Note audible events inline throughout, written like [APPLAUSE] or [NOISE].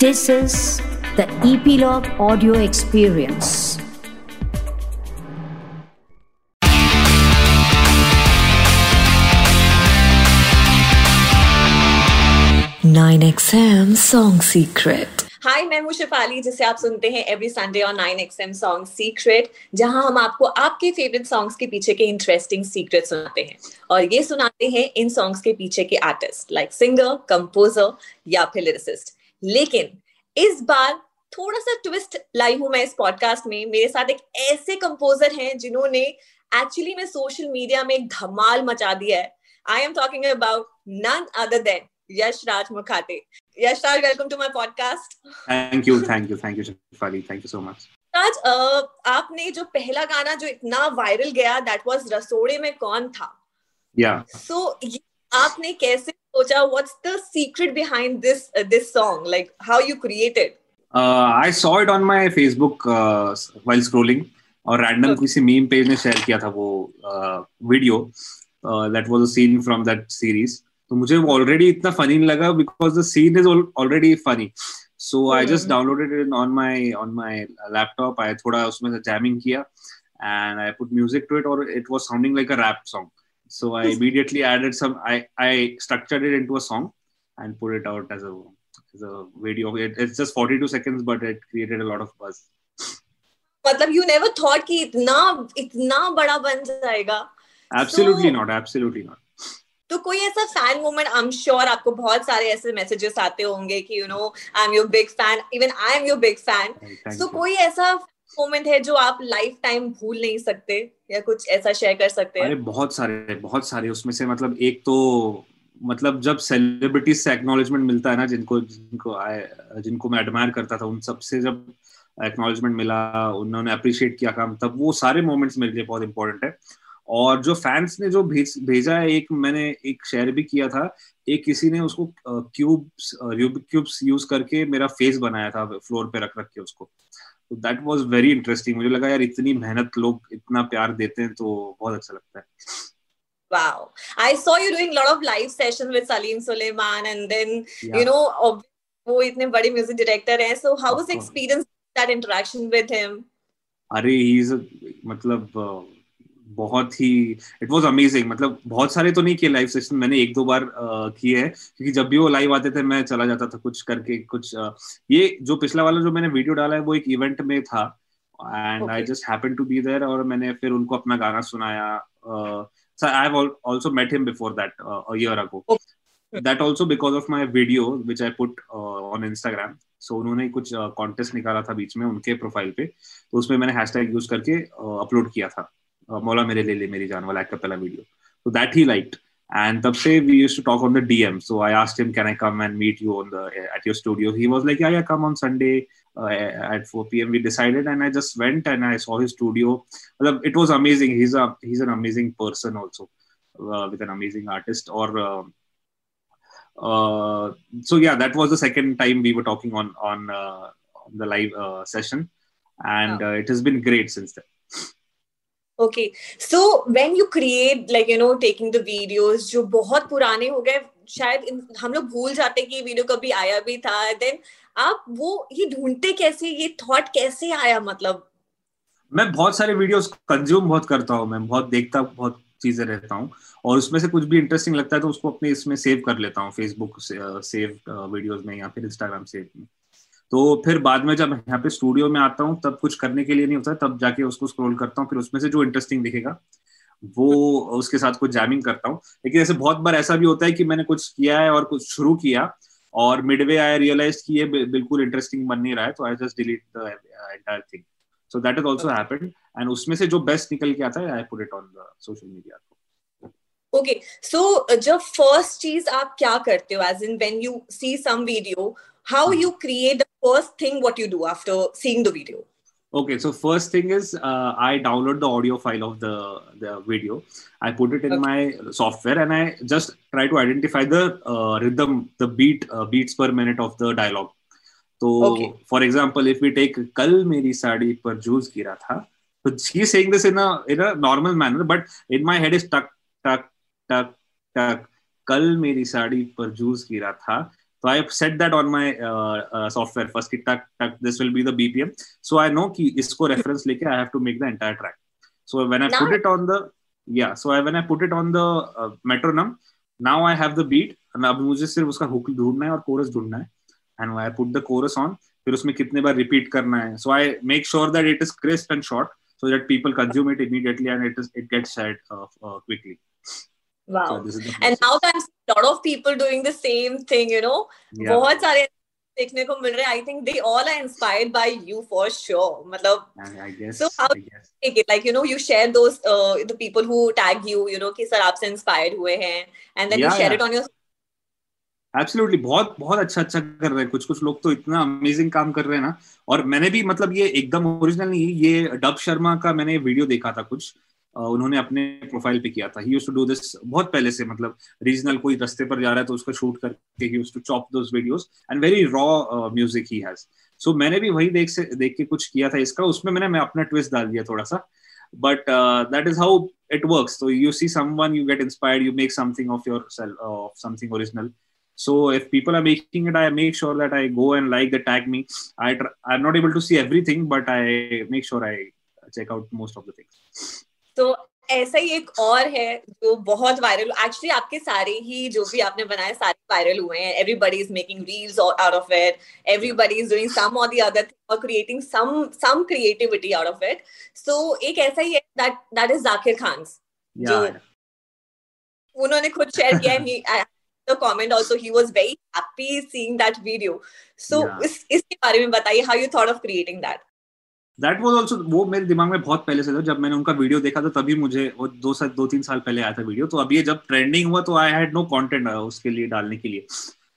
This is the Epilogue Audio Experience. Nine XM Song Secret. हाय मैं हूँ शिफाली जिसे आप सुनते हैं every Sunday on nine XM song secret जहाँ हम आपको आपके फेवरेट सॉन्ग्स के पीछे के इंटरेस्टिंग सीक्रेट सुनाते हैं और ये सुनाते हैं इन सॉन्ग्स के पीछे के आर्टिस्ट लाइक सिंगर कंपोजर या फिर लिरिसिस्ट लेकिन इस बार थोड़ा सा ट्विस्ट लाई हूँ मैं इस पॉडकास्ट में। मेरे साथ एक ऐसे कंपोजर हैं जिन्होंने एक्चुअली में सोशल मीडिया में एक धमाल मचा दिया है। I am talking about none other than Yash Raj Mukhate Yash Raj welcome to my podcast thank you thank you thank you Shifali thank you so much Raj आपने जो पहला गाना जो इतना वायरल गया दैट वाज रसोड़े में कौन था? या सो आपने कैसे सोचा what's the secret behind this this song like how you created I saw it on my Facebook while scrolling और रैंडम. किसी मीम पेज ने शेयर किया था वो video that was a scene from that series तो मुझे वो already इतना फनी लगा because the scene is already funny so I just. Downloaded it on my on my laptop I थोड़ा उसमें से जैमिंग किया and I put music to it, or it was sounding like a rap song. So I immediately added some. I I structured it into a song and put it out as a as a video. It, it's just 42 seconds, but it created a lot of buzz. मतलब you never thought कि इतना इतना बड़ा बन जाएगा Absolutely So- not. Absolutely not. तो कोई ऐसा fan moment I am sure आपको बहुत सारे ऐसे मैसेजेस आते होंगे कि you know I am your big fan even I am your big fan Thank so you. कोई ऐसा मोमेंट है जो आप लाइफ टाइम भूल नहीं सकते या कुछ ऐसा शेयर कर सकते अरे हैं बहुत सारे बहुत सारे। उसमें से मतलब एक तो मतलब जब सेलिब्रिटीज से एक्नॉलेजमेंट मिलता है ना, जिनको जिनको I- जिनको मैं एडमायर करता था, उन सबसे जब एक्नॉलेजमेंट मिला, उन्होंने अप्रिशिएट किया काम, तब वो सारे मोमेंट्स मेरे लिए बहुत इंपॉर्टेंट है। और जो फैंस ने जो भेज, भेजा है, एक मैंने एक शेयर भी किया था, एक किसी ने उसको क्यूब्स क्यूब्स यूज़ करके मेरा फेस बनाया था फ्लोर पे रख रख के उसको। तो दैट वाज वेरी इंटरेस्टिंग मुझे लगा यार इतनी मेहनत लोग इतना प्यार देते हैं तो बहुत अच्छा लगता है Wow. I saw you doing a lot of live sessions with Salim Suleiman and then, Yeah. you know, वो इतने बड़े म्यूज़िक डायरेक्टर हैं so how Of was the course. experience that interaction with him अरे he is मतलब अ, बहुत ही it was amazing मतलब बहुत सारे तो नहीं किए लाइव सेशन मैंने एक दो बार किए हैं। क्योंकि जब भी वो लाइव आते थे मैं चला जाता था कुछ करके कुछ अ, ये जो पिछला वाला जो मैंने वीडियो डाला है वो एक इवेंट में था। And I just happen to be there और मैंने फिर उनको अपना गाना सुनाया। I have also met him before that a year ago that also because of my video which I put uh, on Instagram. So उन्होंने कुछ कॉन्टेस्ट निकाला था बीच में उनके प्रोफ़ाइल पे। तो उसमें मैंने हैशटैग यूज़ करके अपलोड किया था। uh, मौला मेरे ले ले मेरी जान वाला acapella video so that he liked and तब से we used to talk on the DM so I asked him can I come and meet you on the at your studio he was like yeah yeah come on Sunday uh, at 4 p.m. we decided and I just went and I saw his studio मतलब, it was amazing he's a he's an amazing person also uh, with an amazing artist or uh, uh, so yeah that was the second time we were talking on on, uh, on the live uh, session and uh, it has been great since then Okay, so when you create like you know taking the videos जो बहुत पुराने हो गए शायद हम लोग भूल जाते कि ये वीडियो कभी आया भी था देन आप वो ये ढूंढते कैसे ये थॉट कैसे आया मतलब? मैं बहुत सारे वीडियोस कंज्यूम बहुत करता हूँ मैं बहुत देखता बहुत चीज़ें रहता हूँ और उसमें से कुछ भी इंटरेस्टिंग लगता है तो उसको अपने इसमें सेव कर लेता हूँ फेसबुक सेव वीडियोस में या फिर इंस्टाग्राम सेव में। तो फिर बाद में जब यहाँ पे स्टूडियो में आता हूँ तब कुछ करने के लिए नहीं होता तब जाके उसको स्क्रॉल करता हूँ फिर उसमें से जो इंटरेस्टिंग दिखेगा वो उसके साथ कुछ जैमिंग करता हूँ। लेकिन ऐसे बहुत बार ऐसा भी होता है कि मैंने कुछ किया है और कुछ शुरू किया और मिडवे आई रियलाइज़ कि ये बिल्कुल इंटरेस्टिंग बन नहीं रहा है तो I just delete the entire thing so that is also happened and उसमें से जो बेस्ट निकल के आता है I put it on the social media okay so जब फ़र्स्ट चीज़ आप क्या करते हो as in when you see some video how you create the first thing what you do after seeing the video? Okay, so first thing is uh, I download the audio file of the, the video. I put it in okay. my software and I just try to identify the uh, rhythm, the beat, uh, beats per minute of the dialogue. So, okay. for example, if we take "Kal meri sadi par juice gira tha," so she's saying this in a in a normal manner, but in my head is tuck tuck tuck tuck. "Kal meri sadi par juice gira tha." So I have set that on my uh, uh, software first. Ki, tuck, tuck, this will be the BPM. So I know कि इसको reference लेके I have to make the entire track. So when I Now- put it on the yeah, so I, when I put it on the uh, metronome, now I have the beat. And अब मुझे सिर्फ़ उसका hook ढूंढना है और chorus ढूंढना है. And when I put the chorus on, फिर उसमें कितने बार repeat करना है. So I make sure that it is crisp and short, so that people consume it immediately and it is it gets shared uh, uh, quickly. Wow. So And now that a lot of people doing the same thing, you know, Yeah. बहुत सारे देखने को मिल रहे हैं. I think they all are inspired by you for sure. मतलब I, I guess. So how- I guess. take it like you know you share those uh, the people who tag you you know कि sir आपसे inspired हुए हैं and then you Yeah, share yeah. it on your absolutely बहुत बहुत अच्छा अच्छा कर रहे हैं कुछ कुछ लोग तो इतना अमेजिंग काम कर रहे हैं ना और मैंने भी मतलब ये एकदम ओरिजिनल नहीं ये डब शर्मा का मैंने वीडियो देखा था कुछ अ, उन्होंने अपने प्रोफ़ाइल पे किया था। ही डू दिस बहुत पहले से मतलब रीजनल कोई रस्ते पर जा रहा है तो उसका शूट करके ही two chop videos and very raw music he has so मैंने भी वही देख से, देख के कुछ किया था इसका। उसमें मैंने, मैं अपना ट्विस्ट डाल दिया थोड़ा सा। But that is how it work तो you see someone you get inspired you make something of your self something original so if people are making it, i make sure that i go and like the tag me i tr- i'm not able to see everything, but i make sure i check out most of the things तो ऐसा ही एक और है जो बहुत viral actually आपके सारे ही जो भी आपने बनाए सारे वायरल हुए हैं। Everybody is making reels out of it everybody is doing some और द अदर थिंग और creating some some creativity out of it so एक ऐसा ही है that that is Zakir Khan जो- उन्होंने खुद शेयर किया ही। [LAUGHS] The comment also he was very happy seeing that video. So Yeah. इस इसके बारे में बताइए how you thought of creating that? That was also वो मेरे दिमाग में बहुत पहले से था। जब मैंने उनका वीडियो देखा था तभी मुझे वो दो साल दो तीन साल पहले आया था वीडियो तो अब ये जब ट्रेंडिंग हुआ तो आई हैड नो कंटेंट उसके लिए डालने के लिए।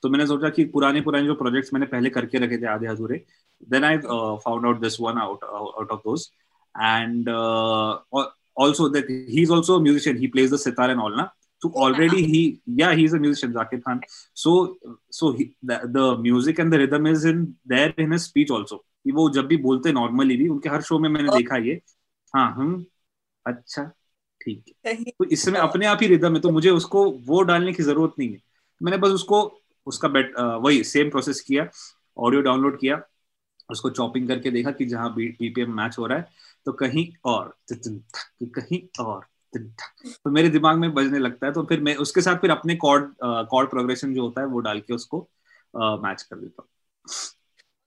तो मैंने सोचा कि पुराने पुराने जो प्रोजेक्ट्स मैंने पहले करके रखे थे आधे अधूरे then I found out this one out out of those and also that he's also a musician. He plays the sitar and all na so already he yeah he's a musician zakir khan so so he, the, the music and the rhythm is in there in his speech also कि वो जब भी बोलते normally भी उनके हर show में मैंने देखा ये। हाँ हम अच्छा ठीक है। तो इसमें अपने आप ही रिदम है तो मुझे उसको वो डालने की ज़रूरत नहीं है। मैंने बस उसको उसका बेट वही सेम प्रोसेस किया ऑडियो डाउनलोड किया उसको चॉपिंग करके देखा कि जहाँ बीपीएम मैच हो रहा है तो कहीं और कहीं और तो मेरे दिमाग में बजने लगता है तो फिर मैं उसके साथ फिर अपने कॉर्ड कॉर्ड प्रोग्रेशन जो होता है वो डाल के उसको मैच कर देता हूँ।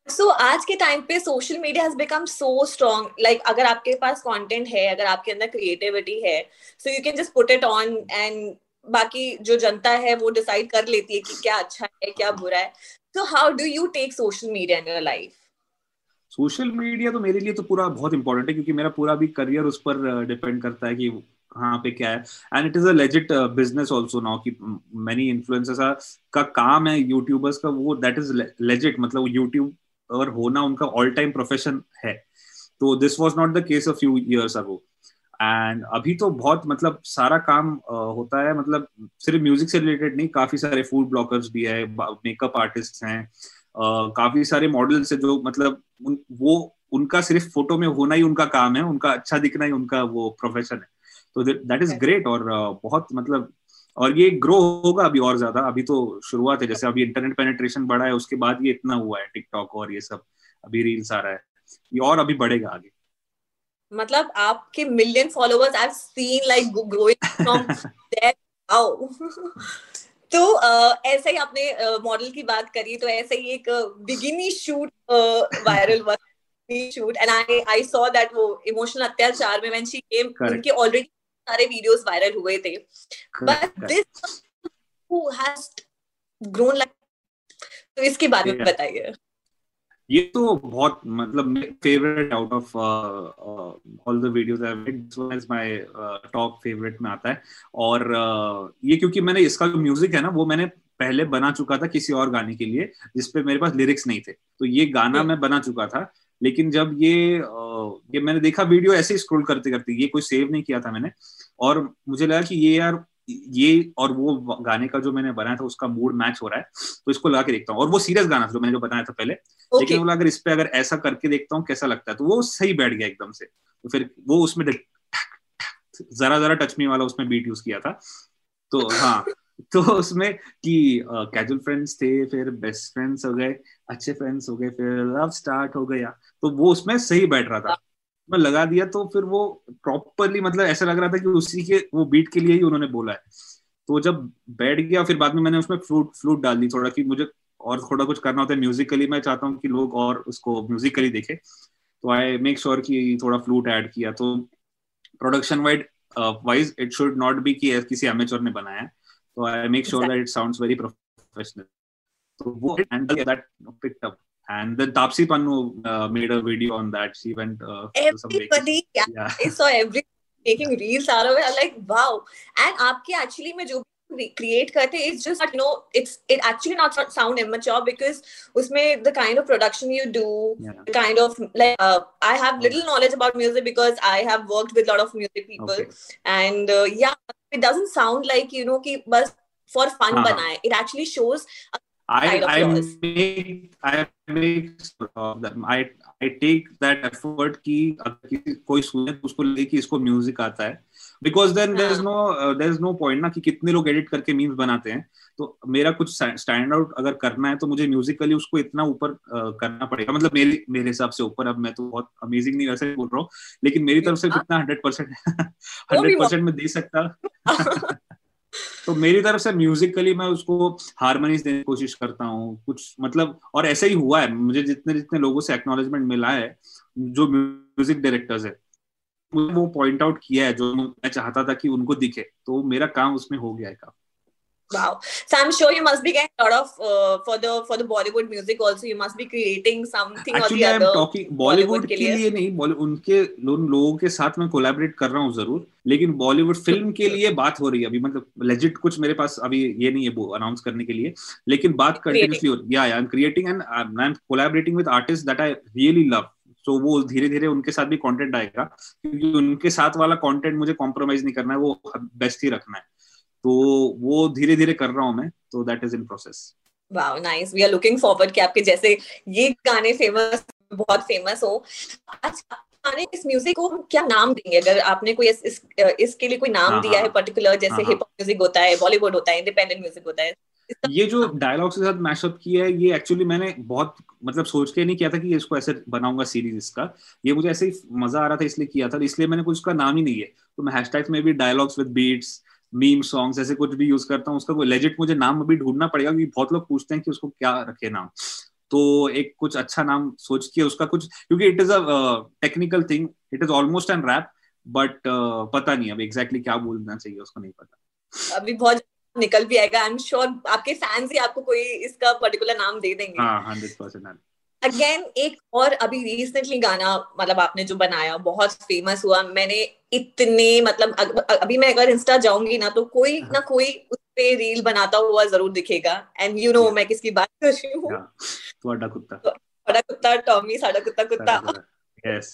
सो आज के टाइम पे social media has become so strong like अगर आपके पास कंटेंट है, अगर आपके अंदर क्रिएटिविटी है so you can just put it on and बाकी जो जनता है, वो डिसाइड कर लेती है कि क्या अच्छा है, क्या बुरा है. So how do you take social media in your life social media तो मेरे लिए तो पूरा बहुत इंपॉर्टेंट है, क्योंकि मेरा पूरा भी करियर उस पर डिपेंड करता है कि हाँ पे क्या है. And it is a legit business also now कि मेनी इन्फ्लुएंसर्स का काम है यूट्यूबर्स का, वो दैट इज़ लेजिट मतलब यूट्यूब और होना उनका ऑल टाइम प्रोफेशन है तो this was not the case a few years ago and अभी तो बहुत मतलब सारा काम होता है मतलब सिर्फ़ म्यूज़िक से रिलेटेड नहीं काफ़ी सारे फ़ूड ब्लॉगर्स भी है मेकअप आर्टिस्ट हैं काफ़ी सारे मॉडल्स है जो मतलब उन, वो उनका सिर्फ़ फ़ोटो में होना ही उनका काम है उनका अच्छा दिखना ही उनका वो प्रोफेशन है। तो दैट इज़ ग्रेट और बहुत मतलब और ये ग्रो होगा अभी और ज़्यादा। अभी तो शुरुआत है जैसे अभी इंटरनेट पेनिट्रेशन बढ़ा है उसके बाद ये इतना हुआ है टिकटॉक और ये सब अभी रील्स आ रहा है। ये और अभी बढ़ेगा आगे। मतलब आपके million followers I have seen like growing from there how तो ऐसा ही आपने मॉडल की बात करी तो ऐसा ही एक बिगिनी शूट वायरल हुआ shoot and I I saw that वो इमोशनल अत्याचार में व्हेन शी केम उनके ऑलरेडी सारे वीडियोस वायरल हुए थे। But this who has grown like तो इसके बारे में बताइए। ये तो बहुत मतलब favourite out of all the videos I made this one is my top favourite में आता है। और uh, ये क्योंकि मैंने इसका जो म्यूज़िक है ना वो मैंने पहले बना चुका था किसी और गाने के लिए जिसपे मेरे पास लिरिक्स नहीं थे। तो ये गाना मैं बना चुका था। लेकिन जब ये ये मैंने देखा वीडियो ऐसे ही स्क्रॉल करते करते ये कोई सेव नहीं किया था मैंने। और मुझे लगा कि ये यार ये और वो गाने का जो मैंने बनाया था उसका मूड मैच हो रहा है तो इसको लगा के देखता हूँ। और वो सीरियस गाना था जो मैंने जो बताया था पहले। Okay. लेकिन बोला अगर इस पे अगर ऐसा करके देखता हूँ कैसा लगता है? तो वो सही बैठ गया एकदम से। तो फिर वो उसमें जरा जरा टच मी वाला उसमें बीट यूज़ किया था। तो हाँ [LAUGHS] तो उसमें कि कैजुअल फ्रेंड्स थे फिर बेस्ट फ्रेंड्स हो गए अच्छे फ्रेंड्स हो गए फिर लव स्टार्ट हो गया। तो वो उसमें सही बैठ रहा था। मैं लगा दिया तो फिर वो प्रॉपरली मतलब ऐसा लग रहा था कि उसी के वो बीट के लिए ही उन्होंने बोला है। तो जब बैठ गया फिर बाद में मैंने उसमें फ्लूट फ्लूट डाल दी थोड़ा कि मुझे और थोड़ा कुछ करना होता है। म्यूजिकली मैं चाहता हूँ कि लोग और उसको म्यूजिकली देखे। तो आई मेक श्योर कि थोड़ा फ्लूट ऐड किया। तो production wide wise it should not be कि किसी एमेचर ने बनाया है। So I make sure exactly. that it sounds very professional. So वो handle that picked up. And then Tapsi Pannu uh, made a video on that. She went. Uh, Everybody, yeah, yeah. I saw every making reels out of it. I'm like, wow. And आपके actually में जो create करते it's just you know it's it actually not sound immature because usme the kind of production you do yeah. the kind of like uh, I have little knowledge about music because I have worked with a lot of music people okay. and uh, yeah it doesn't sound like you know ki bas for fun uh-huh. bana it actually shows I I make I make uh, I I take that effort कि अगर कोई सुने तो उसको लेके इसको music आता है because then there is no there is no point ना कि कितने लोग एडिट करके मीम्स बनाते हैं। तो मेरा कुछ स्टैंड आउट अगर करना है तो मुझे म्यूजिकली उसको इतना ऊपर uh, करना पड़ेगा। मतलब मेरे मेरे हिसाब से ऊपर अब मैं तो बहुत अमेजिंग नहीं वैसे बोल रहा हूँ लेकिन मेरी तरफ़ से कितना हंड्रेड परसेंट हंड्रेड परसेंट में दे सकता। [LAUGHS] [LAUGHS] तो मेरी तरफ़ से म्यूजिकली मैं उसको हारमोनीज देने की कोशिश करता हूँ। कुछ मतलब और ऐसा ही हुआ है। मुझे जितने जितने लोगों से एक्नोलेजमेंट मिला है जो म्यूज़िक डायरेक्टर्स है वो पॉइंट आउट किया है जो मैं चाहता था कि उनको दिखे तो मेरा काम उसमें हो गया है काफ़ी Wow. So I'm sure you must be getting a lot of uh, for the for the Bollywood music also. You must be creating something Actually, or the I'm other. talking Bollywood Bollywood के लिए, नहीं उनके उन लोगों के साथ मैं collaborate कर रहा हूँ ज़रूर लेकिन बॉलीवुड फ़िल्म के लिए बात हो रही है अभी मतलब लेजिट कुछ मेरे पास अभी ये नहीं है वो अनाउंस करने के लिए लेकिन बात कंटिन्यूसली हो रही है I am creating and I am collaborating with artist that I really love तो वो धीरे धीरे उनके साथ भी कंटेंट आएगा क्योंकि उनके साथ वाला कंटेंट मुझे कॉम्प्रोमाइज नहीं करना है वो बेस्ट ही रखना है। तो वो धीरे धीरे कर रहा हूँ मैं तो that is in process wow nice we are looking forward कि आपके जैसे ये गाने फ़ेमस बहुत फ़ेमस हो। आज गाने इस म्यूज़िक को क्या नाम देंगे? अगर आपने कोई इस, इस इसके लिए कोई नाम हाँ, दिया है। पर्टिकुलर हाँ। जैसे हिप हॉप म्यूज़िक होता है बॉलीवुड होता है इंडिपेंडेंट म्यूज़िक होता है। ये जो डायलॉग्स के साथ मैशअप किया है, ये एक्चुअली मैंने बहुत मतलब सोच के नहीं किया था कि इसको ऐसे बनाऊँगा सीरीज़ इसका। ये मुझे ऐसे ही मज़ा आ रहा था इसलिए किया था इसलिए मैंने कुछ उसका नाम ही नहीं है तो मैं हैशटैग में भी dialogues with beats meme songs ऐसे कुछ भी यूज़ करता हूँ, उसका कोई लेजिट मुझे नाम अभी ढूंढना पड़ेगा, क्योंकि बहुत लोग पूछते हैं कि उसको क्या रखे नाम। तो एक कुछ अच्छा नाम सोच के उसका कुछ, क्योंकि it is a technical thing it is almost an rap but पता नहीं अब एग्जैक्टली exactly क्या बोलना चाहिए, उसको नहीं पता। अभी बहुत निकल भी आएगा। आई एम श्योर आपके फैंस ही आपको कोई इसका पर्टिकुलर नाम दे देंगे। अगेन एक और अभी रिसेंटली गाना मतलब आपने जो बनाया बहुत फ़ेमस हुआ। मैंने इतने मतलब अभी मैं अगर इंस्टा जाऊँगी ना तो कोई ना कोई उस पे रील बनाता हुआ ज़रूर दिखेगा। एंड यू नो मैं किसकी बात कर रही हूँ। तो कुत्ता। टॉमी साडा कुत्ता कुत्ता। यस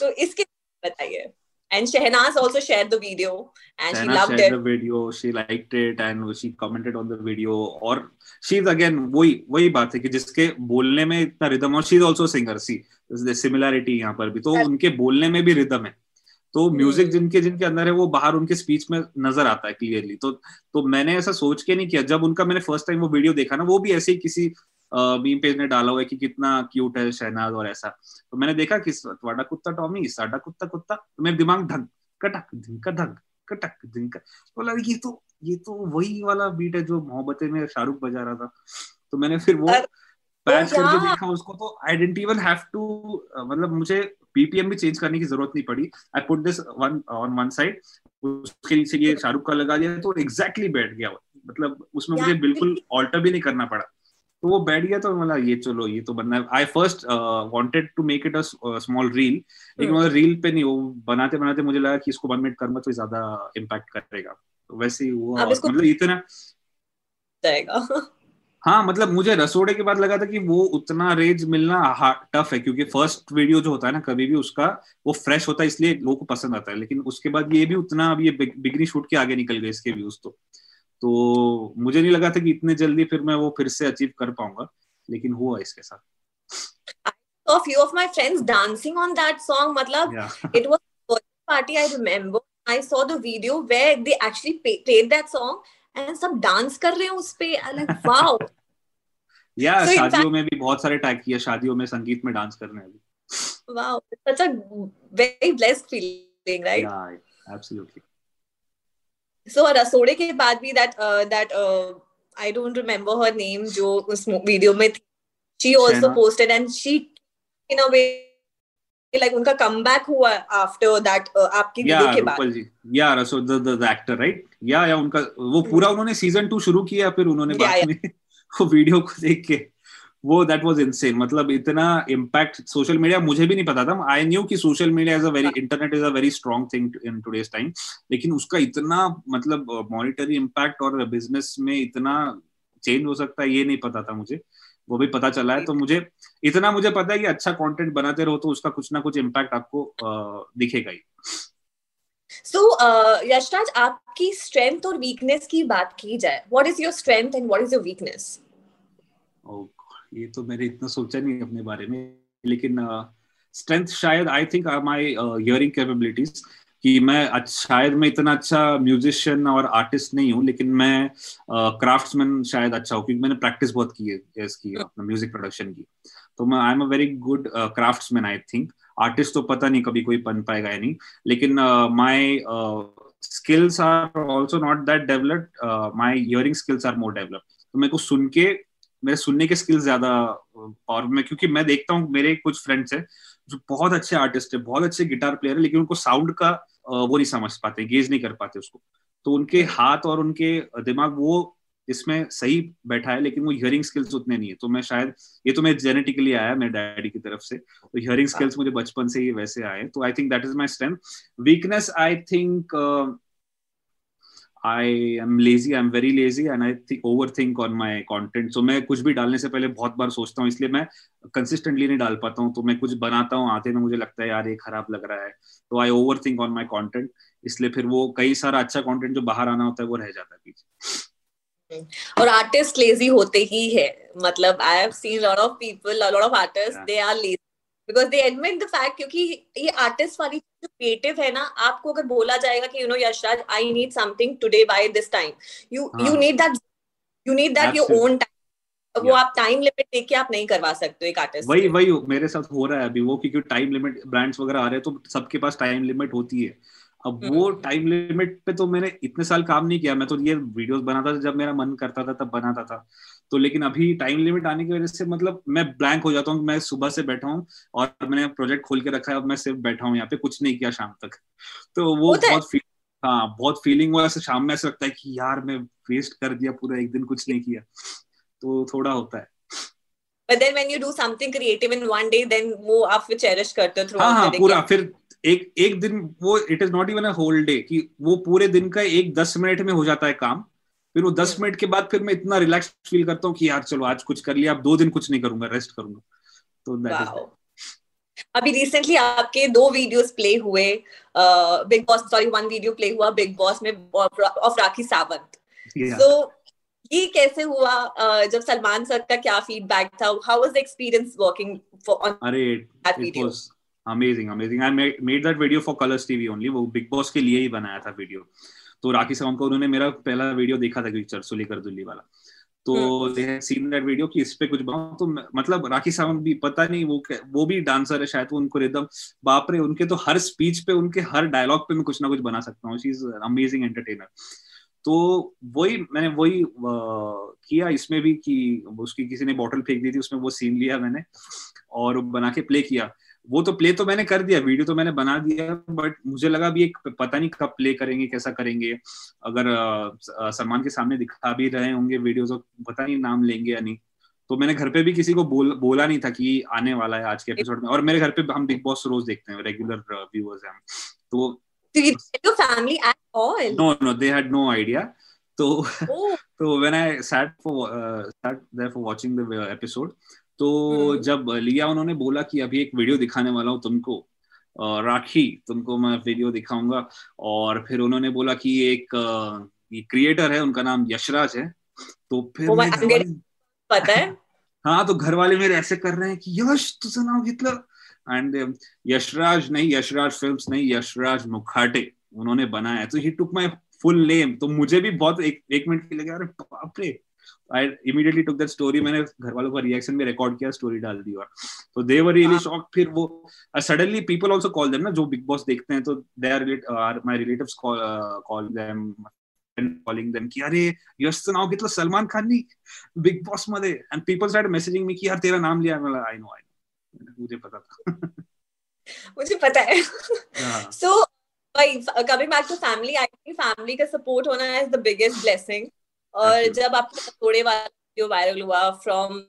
तो इसके बताइए। And Shehnaz also shared the video and Shehnaz she loved shared it. the video she liked it and she commented on the video. और she's again वही वही बात है कि जिसके बोलने में इतना रिदम और she's also singer सी सिमिलैरिटी यहाँ पर भी। तो उनके बोलने में भी रिदम है। तो म्यूज़िक हम्म। जिनके जिनके अंदर है वो बाहर उनके स्पीच में नज़र आता है क्लियरली तो तो मैंने ऐसा सोच के नहीं किया। जब उनका मैंने फ़र्स्ट टाइम वो वीडियो देखा ना वो भी ऐसे ही किसी मीम पेज ने डाला हुआ है कि कितना क्यूट है शहनाज और ऐसा। तो मैंने देखा कि वाडा कुत्ता टॉमी साडा कुत्ता कुत्ता तो मेरे दिमाग ढंग कटक धिंका धक कटक धिंका। तो ये तो ये तो वही वाला बीट है जो मोहब्बतें में शाहरुख बजा रहा था। तो मैंने फिर वो पैच करके देखा उसको तो I didn't even have to मतलब मुझे बीपीएम भी चेंज करने की ज़रूरत नहीं पड़ी। I put this one on one side उसके नीचे ये शाहरुख का लगा दिया तो एग्जैक्टली बैठ गया मतलब उसमें मुझे बिल्कुल ऑल्टर भी नहीं करना पड़ा। तो वो बैठ गया तो मतलब ये चलो ये तो बनना I first wanted to make it a small reel लेकिन मतलब रील पे नहीं वो बनाते बनाते मुझे लगा कि इसको वन मिनट करना तो ज़्यादा इम्पैक्ट करेगा। तो वैसे ही वो मतलब इतना जाएगा। हाँ मतलब मुझे रसोड़े के बाद लगा था कि वो उतना रेंज मिलना टफ है क्योंकि फ़र्स्ट वीडियो जो होता है ना कभी भी उसका वो फ्रेश होता है इसलिए लोगों को पसंद आता है। लेकिन उसके बाद ये भी उतना अब ये बिगनी शूट के आगे निकल गए इसके व्यूज़ तो। तो मुझे नहीं लगा था कि इतने जल्दी फिर मैं वो फिर से अचीव कर पाऊँगा लेकिन हुआ इसके साथ। A few of my friends dancing on that song matlab yeah. it was a party i remember. I saw the video where they actually played that song and सब डांस कर रहे हैं उस पे लाइक वाओ या शादियों में भी बहुत सारे टैग किया शादियों में संगीत में डांस करने अभी wow such a very blessed feeling right yeah absolutely so रसोड़े के बाद भी that that I don't remember her name जो उस वीडियो में थी she also posted and she in a way like उनका कमबैक हुआ आफ्टर दैट uh, आपकी वीडियो के बाद या रसो द द एक्टर राइट या या उनका वो पूरा उन्होंने सीज़न 2 शुरू किया फिर उन्होंने बाद में वो वीडियो को देख के। वो दैट वाज इनसेन मतलब इतना इम्पैक्ट सोशल मीडिया मुझे भी नहीं पता था। आई न्यू कि social media is a very internet is a very strong thing in today's time लेकिन उसका इतना मतलब मॉनिटरी इम्पैक्ट और बिज़नेस में इतना चेंज हो सकता है ये नहीं पता था मुझे। वो भी पता चला है तो मुझे इतना मुझे पता है कि अच्छा कंटेंट बनाते रहो तो उसका कुछ ना कुछ इम्पैक्ट आपको दिखेगा ही। सो यशराज आपकी स्ट्रेंथ और वीकनेस की बात की जाए। What is your strength and what is your weakness ये तो मैंने इतना सोचा नहीं अपने बारे में लेकिन स्ट्रेंथ शायद I think my hearing capabilities कि मैं शायद मैं इतना अच्छा म्यूजिशियन और आर्टिस्ट नहीं हूँ लेकिन मैं क्राफ्ट्समैन uh, शायद अच्छा हूँ क्योंकि मैंने प्रैक्टिस बहुत की है इसकी अपना म्यूज़िक प्रोडक्शन की। तो मैं I am a very good craftsman I think artist तो पता नहीं कभी कोई बन पाएगा या नहीं लेकिन my skills are also not that developed my hearing skills are more developed तो मेरे को सुन के मेरे सुनने के स्किल्स ज़्यादा और मैं, क्योंकि मैं देखता हूँ, मेरे कुछ फ्रेंड्स हैं, जो बहुत अच्छे आर्टिस्ट है, बहुत अच्छे गिटार प्लेयर है, लेकिन उनको साउंड का वो नहीं समझ पाते गेज नहीं कर पाते उसको। तो उनके हाथ और उनके दिमाग, वो इसमें सही बैठा है, लेकिन वो हियरिंग स्किल्स उतने नहीं है। तो मैं शायद, ये तो मैं जेनेटिकली आया मेरे डैडी की तरफ़ से तो हियरिंग स्किल्स मुझे बचपन से ही वैसे आए तो I think that is my strength weakness I think I am lazy I am very lazy and I overthink on my content so मैं कुछ भी डालने से पहले बहुत बार सोचता हूँ इसलिए मैं कंसिस्टेंटली नहीं डाल पाता हूँ। तो मैं कुछ बनाता हूँ आते में मुझे लगता है यार ये खराब लग रहा है। तो I overthink on my content इसलिए फिर वो कई सारा अच्छा कॉन्टेंट जो बाहर आना होता है वो रह जाता है पीछे। और आर्टिस्ट लेजी होते ही है। मतलब I have seen lot of people lot of artist they are lazy because they admit the fact क्योंकि ये आर्टिस्ट वाली जो क्रिएटिव है ना आपको अगर बोला जाएगा कि you know Yashraj I need something today by this time you you need that you need that your own time वो आप टाइम लिमिट देके आप नहीं करवा सकते एक आर्टिस्ट वही वही मेरे साथ हो रहा है अभी वो क्योंकि टाइम लिमिट ब्रांड्स वगैरह आ रहे हैं तो सबके पास टाइम लिमिट होती है। अब वो टाइम लिमिट पे तो मैंने इतने साल काम नहीं किया मैं तो ये वीडियोस बनाता था जब मेरा मन करता था तब बनाता था। तो लेकिन अभी टाइम लिमिट आने की वजह से मतलब मैं ब्लैंक हो जाता हूँ मैं सुबह से बैठा हूँ और मैंने प्रोजेक्ट खोल के रखा है अब मैं सिर्फ़ बैठा हूँ यहाँ पे कुछ नहीं किया शाम तक। तो वो बहुत फील हाँ बहुत फीलिंग हुआ ऐसे शाम में ऐसा लगता है कि यार मैं वेस्ट कर दिया पूरा एक दिन कुछ नहीं किया। तो थोड़ा होता है। But then when you do something creative in one day, then वो आप फिर चेरिश करते हो हाँ हाँ पूरा फिर एक एक दिन वो it is not even a whole day कि वो पूरे दिन का एक दस मिनट में हो जाता है काम। फिर वो दस मिनट के बाद फिर मैं इतना रिलैक्स फील करता हूँ कि यार चलो आज कुछ कर लिया अब दो दिन कुछ नहीं करूँगा रेस्ट करूँगा। तो अभी रिसेंटली आपके दो वीडियोस प्ले हुए Bigg Boss sorry one video play हुआ बिग बॉस में ऑफ़ राखी सावंत सो ये कैसे हुआ? uh, जब सलमान सर का क्या फीडबैक था? How was the experience working for on अरे that video amazing amazing I made that video for Colors TV only वो बिग बॉस के लिए ही बनाया था वीडियो तो राखी सावंत को उन्होंने मेरा पहला वीडियो देखा था चरसोली कर दुल्ली वाला। तो दे सीन दैट वीडियो कि इस पे कुछ बनाओ तो मतलब राखी सावंत भी पता नहीं वो वो भी डांसर है शायद वो उनको रिदम बाप रे उनके तो हर स्पीच पे उनके हर डायलॉग पे मैं कुछ ना कुछ बना सकता हूँ। शी इज़ अमेजिंग एंटरटेनर तो वही मैंने वही किया इसमें भी कि उसकी किसी ने बॉटल फेंक दी थी उसमें वो सीन लिया मैंने और बना के प्ले किया। वो तो प्ले तो मैंने कर दिया वीडियो तो मैंने बना दिया बट मुझे लगा भी एक पता नहीं कब प्ले करेंगे कैसा करेंगे। अगर सलमान के सामने दिखा भी रहे होंगे वीडियो तो पता नहीं नाम लेंगे या नहीं तो मैंने घर पे भी किसी को बोल बोला नहीं था कि आने वाला है आज के एपिसोड में। और मेरे घर पे हम बिग बॉस रोज देखते हैं रेगुलर व्यूअर्स हैं तो no no they had no idea तो तो when I sat for sat there for watching the episode तो हम्म। जब लिया उन्होंने बोला कि अभी एक वीडियो दिखाने वाला हूँ तुमको राखी तुमको मैं वीडियो दिखाऊँगा। और फिर उन्होंने बोला कि एक क्रिएटर है उनका नाम यशराज है। तो फिर पता है? [LAUGHS] हाँ तो घर वाले मेरे ऐसे कर रहे हैं कि यश तुझं नाव घेतलं एंड यशराज नहीं यशराज फिल्म्स नहीं यशराज मुखाटे उन्होंने बनाया तो he took my full name तो मुझे भी बहुत एक एक मिनट के लगे अरे बाप रे I immediately took that story मैंने घर वालों का रिएक्शन भी रिकॉर्ड किया स्टोरी डाल दी और तो दे वर रियली शॉक फिर वो suddenly people also call them ना जो बिग बॉस देखते हैं तो they are relate my relatives call call them calling them कि अरे यशचं नाव घेतलं सलमान खाननी बिग बॉस मध्ये and people start messaging me की यार तेरा नाम लिया मला आई नो आई नो मुझे पता था। मुझे पता है। So coming back to family I think family का सपोर्ट होना इज़ द बिगेस्ट ब्लेसिंग और जब आपको थोड़े वाला वीडियो वायरल हुआ from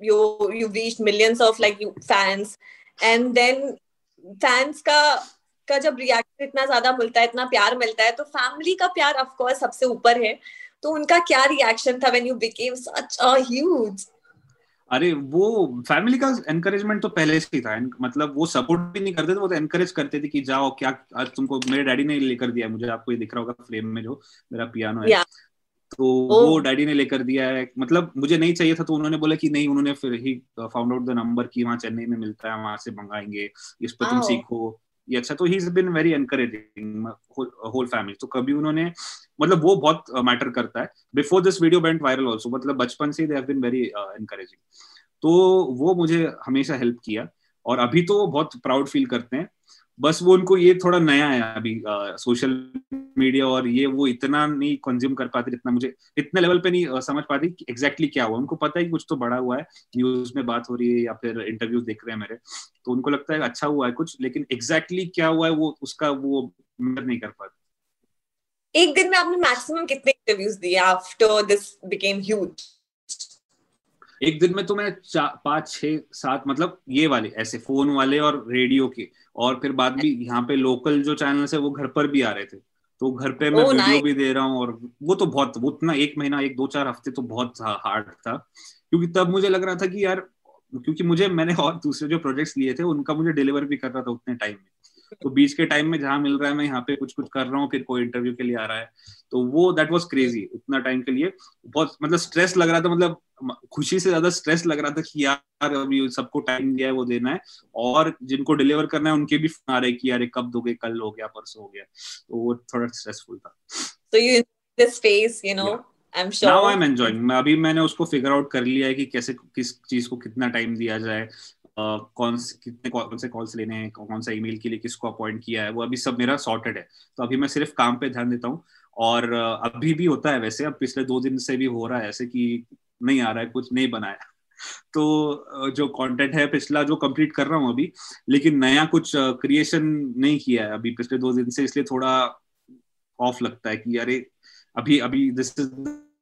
you you reached millions of like fans and then fans का का जब रिएक्शन इतना ज़्यादा मिलता है इतना प्यार मिलता है तो फैमिली का प्यार ऑफ़ कोर्स सबसे ऊपर है। तो उनका क्या रिएक्शन था when you became such a huge अरे वो फैमिली का एनकरेजमेंट तो पहले से ही था। मतलब वो सपोर्ट भी नहीं करते थे वो तो एनकरेज करते थे कि जाओ क्या आज तुमको मेरे डैडी ने लेकर दिया मुझे आपको ये दिख रहा होगा फ्रेम में जो मेरा पियानो है। Yeah. तो oh. वो डैडी ने लेकर दिया है। मतलब मुझे नहीं चाहिए था तो उन्होंने बोला कि नहीं उन्होंने फिर he found out the number की वहाँ चेन्नई में मिलता है वहाँ से मंगाएँगे इस पर तुम सीखो। ये अच्छा तो he is been very encouraging whole family तो कभी उन्होंने मतलब वो बहुत मैटर uh, करता है। Before this video went viral also मतलब बचपन से they have been very encouraging तो वो मुझे हमेशा हेल्प किया। और अभी तो बहुत प्राउड फील करते हैं। बस वो उनको ये थोड़ा नया है अभी सोशल मीडिया और ये वो इतना नहीं कंज्यूम कर पाते जितना मुझे इतने लेवल पे नहीं uh, समझ पाती एग्जैक्टली क्या हुआ। उनको पता है कुछ तो बड़ा हुआ है न्यूज़ में बात हो रही है या फिर इंटरव्यूज़ देख रहे हैं मेरे। तो उनको लगता है अच्छा हुआ है कुछ लेकिन एग्जैक्टली exactly क्या हुआ है वो उसका वो नहीं कर पाते। एक दिन में आपने मैक्सिमम कितने इंटरव्यूज़ दिए आफ्टर दिस बिकेम ह्यूज एक दिन में तो मैं पाँच छह सात मतलब ये वाले ऐसे फ़ोन वाले और रेडियो के और फिर बाद भी यहाँ पे लोकल जो चैनल है वो घर पर भी आ रहे थे। तो घर पे मैं वीडियो भी दे रहा हूँ और वो तो बहुत उतना एक महीना एक दो चार हफ़्ते तो बहुत हार्ड था। क्योंकि तब मुझे लग रहा था कि यार क्योंकि मुझे मैंने और दूसरे जो प्रोजेक्ट्स लिए थे उनका मुझे डिलीवर भी कर रहा था उतने टाइम में। तो बीच के टाइम में जहाँ मिल रहा है मैं यहाँ पे कुछ कुछ कर रहा हूँ फिर कोई इंटरव्यू के लिए आ रहा है तो वो दैट वॉज़ क्रेजी उतना टाइम के लिए बहुत मतलब स्ट्रेस लग रहा था मतलब खुशी से ज़्यादा स्ट्रेस लग रहा था कि यार अभी सबको टाइम दिया है वो देना है और जिनको डिलीवर करना है उनके भी फ़ोन आ रहे कि यार कब दोगे कल हो गया परसों हो गया तो वो थोड़ा स्ट्रेसफुल था so you this phase you know yeah. I'm sure. Now I'm enjoying. अभी मैंने उसको फिगर आउट कर लिया है कि कैसे किस चीज़ को कितना टाइम दिया जाए कौन कितने कौन से कॉल्स लेने हैं कौन सा ईमेल के लिए किसको अपॉइंट किया है, वो अभी सब मेरा सॉर्टेड है। तो अभी मैं सिर्फ़ काम पे ध्यान देता हूँ। और अभी भी होता है वैसे, अब पिछले दो दिन से भी हो रहा है ऐसे कि नहीं आ रहा है, कुछ नहीं बनाया [LAUGHS] तो जो कंटेंट है, पिछला जो कंप्लीट कर रहा हूँ अभी, लेकिन नया कुछ क्रिएशन नहीं किया है अभी पिछले दो दिन से, इसलिए थोड़ा ऑफ़ लगता है कि अरे, अभी अभी this is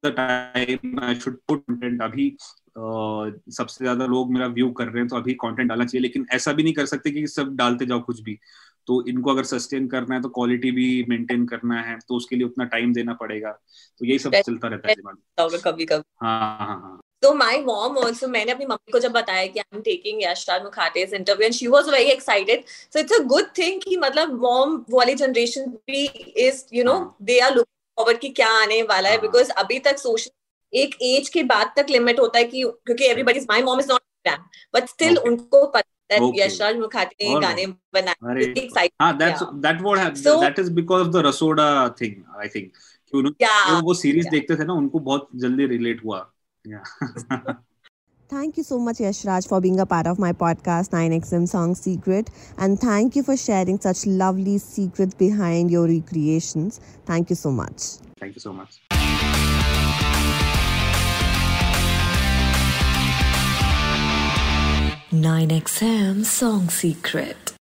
the time I should put content अभी सबसे ज़्यादा लोग मेरा व्यू कर रहे हैं तो अभी कंटेंट डालना चाहिए लेकिन ऐसा भी नहीं कर सकते कि सब डालते जाओ कुछ भी। तो इनको अगर सस्टेन करना है तो क्वालिटी भी मेंटेन करना है तो उसके लिए उतना टाइम देना पड़ेगा। तो यही सब चलता रहता है दिमाग कभी कभी हाँ हाँ हाँ तो माय मॉम आल्सो मैंने अपनी मम्मी को जब बताया कि I am taking Yashraj Mukhate's interview and she was very excited so it's a good thing कि मतलब मॉम वाली जनरेशन भी is you know they are looking forward कि क्या आने वाला है बिकॉज़ हाँ। अभी तक सोशल एक एज के बाद तक लिमिट होता है कि क्योंकि everybody my mom is not fan but still उनको पता है कि यशराज मुखाटे ने गाने बनाए हाँ that's that what that is because of the rasoda thing I think कि उन्होंने वो सीरीज़ देखते थे ना उनको बहुत जल्दी रिलेट हुआ Thank you so much, Yashraj, for being a part of my podcast, 9XM Song Secret. And thank you for sharing such lovely secrets behind your recreations. Thank you so much. Thank you so much. 9XM Song Secret.